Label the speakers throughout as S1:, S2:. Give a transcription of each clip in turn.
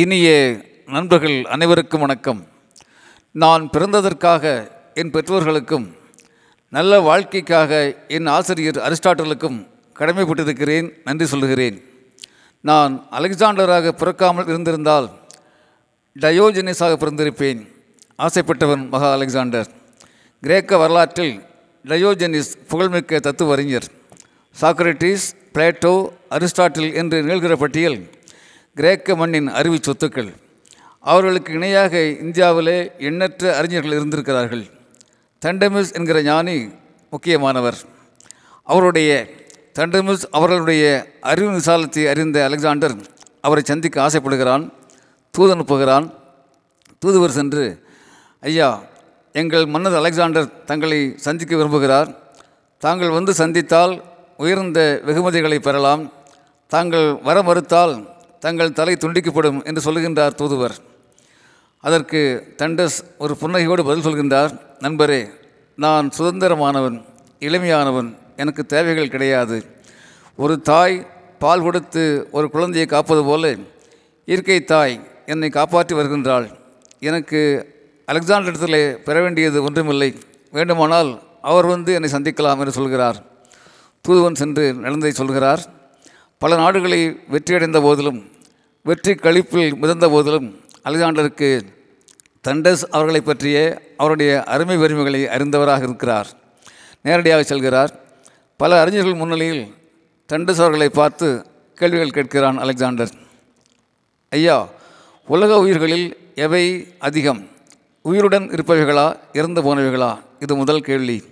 S1: இனிய நண்பர்கள் அனைவருக்கும் வணக்கம். நான் பிறந்ததற்காக என் பெற்றோர்களுக்கும் நல்ல வாழ்க்கைக்காக என் ஆசிரியர் அரிஸ்டாட்டலுக்கும் கடமைப்பட்டிருக்கிறேன் நன்றி சொல்லுகிறேன். நான் அலெக்சாண்டராக பிறக்காமல் இருந்திருந்தால் டயோஜெனிஸாக பிறந்திருப்பேன் ஆசைப்பட்டவன் மகா அலெக்சாண்டர். கிரேக்க வரலாற்றில் டயோஜெனிஸ் புகழ்மிக்க தத்துவ அறிஞர் சாக்ரட்டிஸ் பிளேட்டோ அரிஸ்டாட்டில் என்று நிகழ்கிற பட்டியல் கிரேக்க மண்ணின் அருவி சொத்துக்கள். அவர்களுக்கு இணையாக இந்தியாவிலே எண்ணற்ற அறிஞர்கள் இருந்திருக்கிறார்கள். தண்டமிஸ் என்கிற ஞானி முக்கியமானவர். அவருடைய தண்டமிஸ் அவர்களுடைய அறிவு விசாலத்தை அறிந்த அலெக்சாண்டர் அவரை சந்திக்க ஆசைப்படுகிறான் தூது அனுப்புகிறான். தூதுவர் சென்று ஐயா எங்கள் மன்னர் அலெக்சாண்டர் தங்களை சந்திக்க விரும்புகிறார். தாங்கள் வந்து சந்தித்தால் உயர்ந்த வெகுமதிகளை பெறலாம். தாங்கள் வர மறுத்தால் தங்கள் தலை துண்டிக்கப்படும் என்று சொல்லுகின்றார் தூதுவர். அதற்கு தண்டஸ் ஒரு புன்னகையோடு பதில் சொல்கின்றார் நண்பரே நான் சுதந்திரமானவன் இளமையானவன் எனக்கு தேவைகள் கிடையாது. ஒரு தாய் பால் கொடுத்து ஒரு குழந்தையை காப்பது போல இயற்கை தாய் என்னை காப்பாற்றி வருகின்றாள். எனக்கு அலெக்சாண்டரிடத்திலே பெற வேண்டியது ஒன்றுமில்லை. வேண்டுமானால் அவர் வந்து என்னை சந்திக்கலாம் என்று சொல்கிறார். தூதுவன் சென்று நடந்ததை சொல்கிறார். பல நாடுகளை வெற்றியடைந்த போதிலும் வெற்றி கழிப்பில் மிதந்த போதிலும் அலெக்சாண்டருக்கு தண்டஸ் அவர்களை பற்றிய அவருடைய அருமை பெருமைகளை அறிந்தவராக இருக்கிறார். நேரடியாக செல்கிறார். பல அறிஞர்கள் முன்னிலையில் தண்டஸ் அவர்களை பார்த்து கேள்விகள் கேட்கிறான் அலெக்சாண்டர். ஐயா உலக உயிர்களில் எவை அதிகம்? உயிருடன் இருப்பவைகளா? இறந்து போனவைகளா? இது முதல் கேள்வி.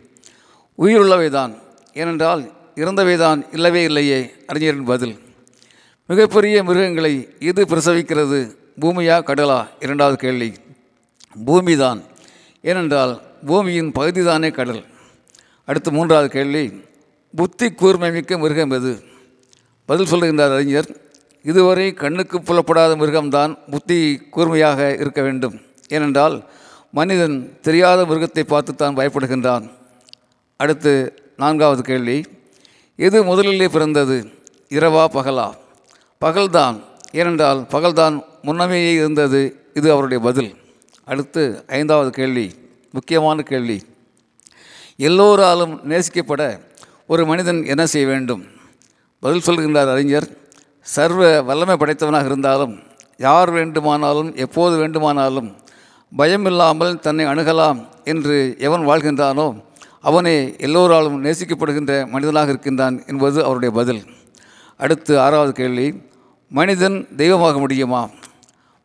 S1: உயிருள்ளவைதான். ஏனென்றால் இறந்தவைதான் இல்லவே இல்லையே அறிஞரின் பதில். மிகப்பெரிய மிருகங்களை எது பிரசவிக்கிறது? பூமியா கடலா? இரண்டாவது கேள்வி. பூமிதான். ஏனென்றால் பூமியின் பகுதிதானே கடல். அடுத்து மூன்றாவது கேள்வி. புத்தி கூர்மை மிக்க மிருகம் எது? பதில் சொல்லுகின்றார் அறிஞர் இதுவரை கண்ணுக்கு புலப்படாத மிருகம்தான் புத்தி கூர்மையாக இருக்க வேண்டும். ஏனென்றால் மனிதன் தெரியாத மிருகத்தை பார்த்து தான் பயப்படுகின்றான். அடுத்து நான்காவது கேள்வி. எது முதலிலே பிறந்தது? இரவா பகலா? பகல்தான். ஏனென்றால் பகல்தான் முன்னமேயே இருந்தது. இது அவருடைய பதில். அடுத்து ஐந்தாவது கேள்வி முக்கியமான கேள்வி. எல்லோராலும் நேசிக்கப்பட ஒரு மனிதன் என்ன செய்ய வேண்டும்? பதில் சொல்கின்றார் அறிஞர். சர்வ வல்லமை படைத்தவனாக இருந்தாலும் யார் வேண்டுமானாலும் எப்போது வேண்டுமானாலும் பயமில்லாமல் தன்னை அணுகலாம் என்று எவன் வாழ்கின்றானோ அவனே எல்லோராலும் நேசிக்கப்படுகின்ற மனிதனாக இருக்கின்றான் என்பது அவருடைய பதில். அடுத்து ஆறாவது கேள்வி மனிதன் தெய்வமாக முடியுமா?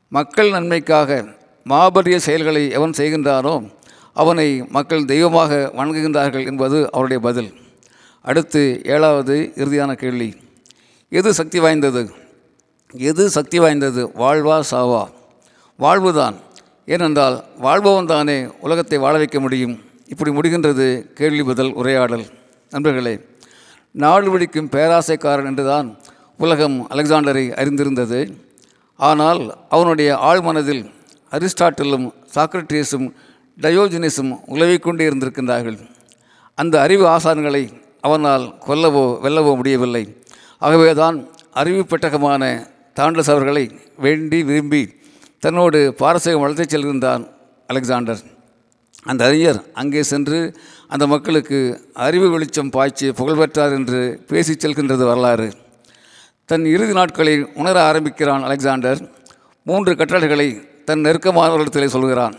S1: மக்கள் நன்மைக்காக மாபரிய செயல்களை எவன் செய்கின்றானோ அவனை மக்கள் தெய்வமாக வணங்குகின்றார்கள் என்பது அவருடைய பதில். அடுத்து ஏழாவது இறுதியான கேள்வி எது சக்தி வாய்ந்தது? எது சக்தி வாய்ந்தது? வாழ்வா சாவா? வாழ்வுதான். ஏனென்றால் வாழ்பவன் தானே உலகத்தை வாழ வைக்க முடியும். இப்படி முடிகின்றது கேள்வி பதில் உரையாடல். நண்பர்களே நாடு பிடிக்கும் பேராசைக்காரன் என்றுதான் உலகம் அலெக்சாண்டரை அறிந்திருந்தது. ஆனால் அவனுடைய ஆழ்மனதில் அரிஸ்டாட்டிலும் சாக்ரட்டிஸும் டயோஜினிஸும் உலவிக்கொண்டே இருந்திருக்கின்றார்கள். அந்த அறிவு ஆசான்களை அவனால் கொல்லவோ வெல்லவோ முடியவில்லை. ஆகவேதான் அறிவு பெட்டகமான தாண்டஸ் அவர்களை வேண்டி விரும்பி தன்னோடு பாரசீகம் வளர்த்துச் செல்கின்றான் அலெக்சாண்டர். அந்த அறிஞர் அங்கே சென்று அந்த மக்களுக்கு அறிவு வெளிச்சம் பாய்ச்சி புகழ்பெற்றார் என்று பேசிச் செல்கின்றது வரலாறு. தன் இறுதி நாட்களை உணர ஆரம்பிக்கிறான் அலெக்சாண்டர். மூன்று கட்டளைகளை தன் நெருக்கமானவர்களிடத்திலே சொல்கிறான்.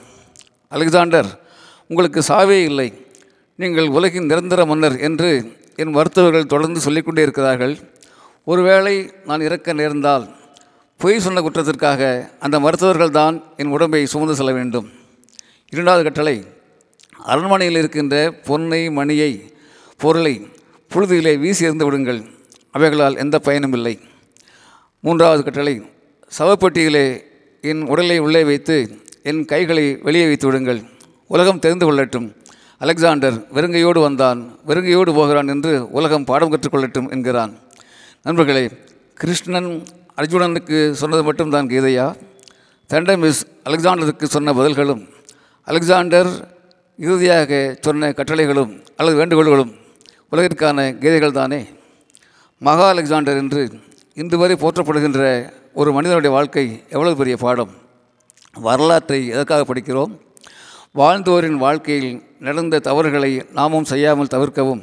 S1: அலெக்சாண்டர் உங்களுக்கு சாவே இல்லை. நீங்கள் உலகின் நிரந்தர மன்னர் என்று என் மருத்துவர்கள் தொடர்ந்து சொல்லிக்கொண்டே இருக்கிறார்கள். ஒருவேளை நான் இறக்க நேர்ந்தால் பொய் சொன்ன குற்றத்திற்காக அந்த மருத்துவர்கள் தான் என் உடம்பை சுமந்து செல்ல வேண்டும். இரண்டாவது கட்டளை அரண்மனையில் இருக்கின்ற பொன்னை மணியை பொருளை புழுதியிலே வீசி எறிந்து விடுங்கள். அவைகளால் எந்த பயனும் இல்லை. மூன்றாவது கட்டளை சவப்பெட்டியிலே என் உடலை உள்ளே வைத்து என் கைகளை வெளியே வைத்து விடுங்கள். உலகம் தெரிந்து கொள்ளட்டும். அலெக்சாண்டர் வெறுங்கையோடு வந்தான். வெறுங்கையோடு போகிறான் என்று உலகம் பாடம் கற்றுக்கொள்ளட்டும் என்கிறான். நண்பர்களே கிருஷ்ணன் அர்ஜுனனுக்கு சொன்னது மட்டும்தான் கீதையா? தண்டமிஸ் அலெக்சாண்டருக்கு சொன்ன பதில்களும் அலெக்சாண்டர் இறுதியாக சொன்ன கட்டளைகளும் அல்லது வேண்டுகோள்களும் உலகிற்கான கீதைகள் தானே மகா அலெக்சாண்டர் என்று இன்று வரை போற்றப்படுகின்ற ஒரு மனிதனுடைய வாழ்க்கை எவ்வளவு பெரிய பாடம்? வரலாற்றை எதற்காக படிக்கிறோம்? வாழ்ந்தோரின் வாழ்க்கையில் நடந்த தவறுகளை நாமும் செய்யாமல் தவிர்க்கவும்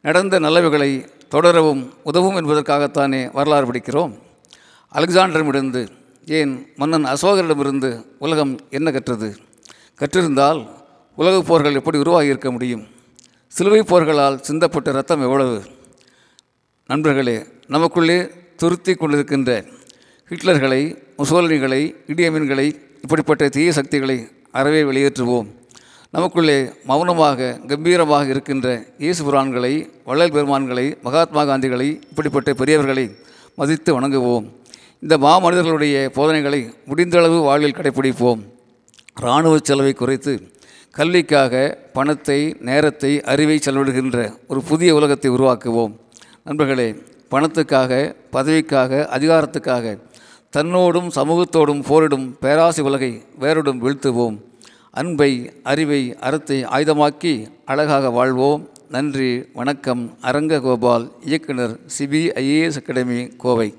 S1: நடந்த நல்லவைகளை தொடரவும் உதவும் என்பதற்காகத்தானே வரலாறு படிக்கிறோம்? அலெக்சாண்டரிடமிருந்து ஏன் மன்னன் அசோகரிடமிருந்து உலகம் என்ன கற்றது? கற்றிருந்தால் உலகப் போர்கள் எப்படி உருவாகி இருக்க முடியும்? சிலுவை போர்களால் சிந்தப்பட்ட ரத்தம் எவ்வளவு? நண்பர்களே நமக்குள்ளே துருத்தி கொண்டிருக்கின்ற ஹிட்லர்களை முசோலினிகளை இடியமீன்களை இப்படிப்பட்ட தீய சக்திகளை அறவே வெளியேற்றுவோம். நமக்குள்ளே மௌனமாக கம்பீரமாக இருக்கின்ற இயேசு புரான்களை வள்ளல் பெருமான்களை மகாத்மா காந்திகளை இப்படிப்பட்ட பெரியவர்களை மதித்து வணங்குவோம். இந்த மாமனிதர்களுடைய போதனைகளை முடிந்தளவு வாழ்வில் கடைப்பிடிப்போம். இராணுவ செலவை குறைத்து கல்விக்காக பணத்தை நேரத்தை அறிவை செலவிடுகின்ற ஒரு புதிய உலகத்தை உருவாக்குவோம். நண்பர்களே பணத்துக்காக பதவிக்காக அதிகாரத்துக்காக தன்னோடும் சமூகத்தோடும் போரிடும் பேராசி உலகை வேரோடும் வீழ்த்துவோம். அன்பை அறிவை அறத்தை ஆயுதமாக்கி அழகாக வாழ்வோம். நன்றி வணக்கம். அரங்ககோபால் இயக்குனர் சிபிஐஏஎஸ் அகாடமி கோவை.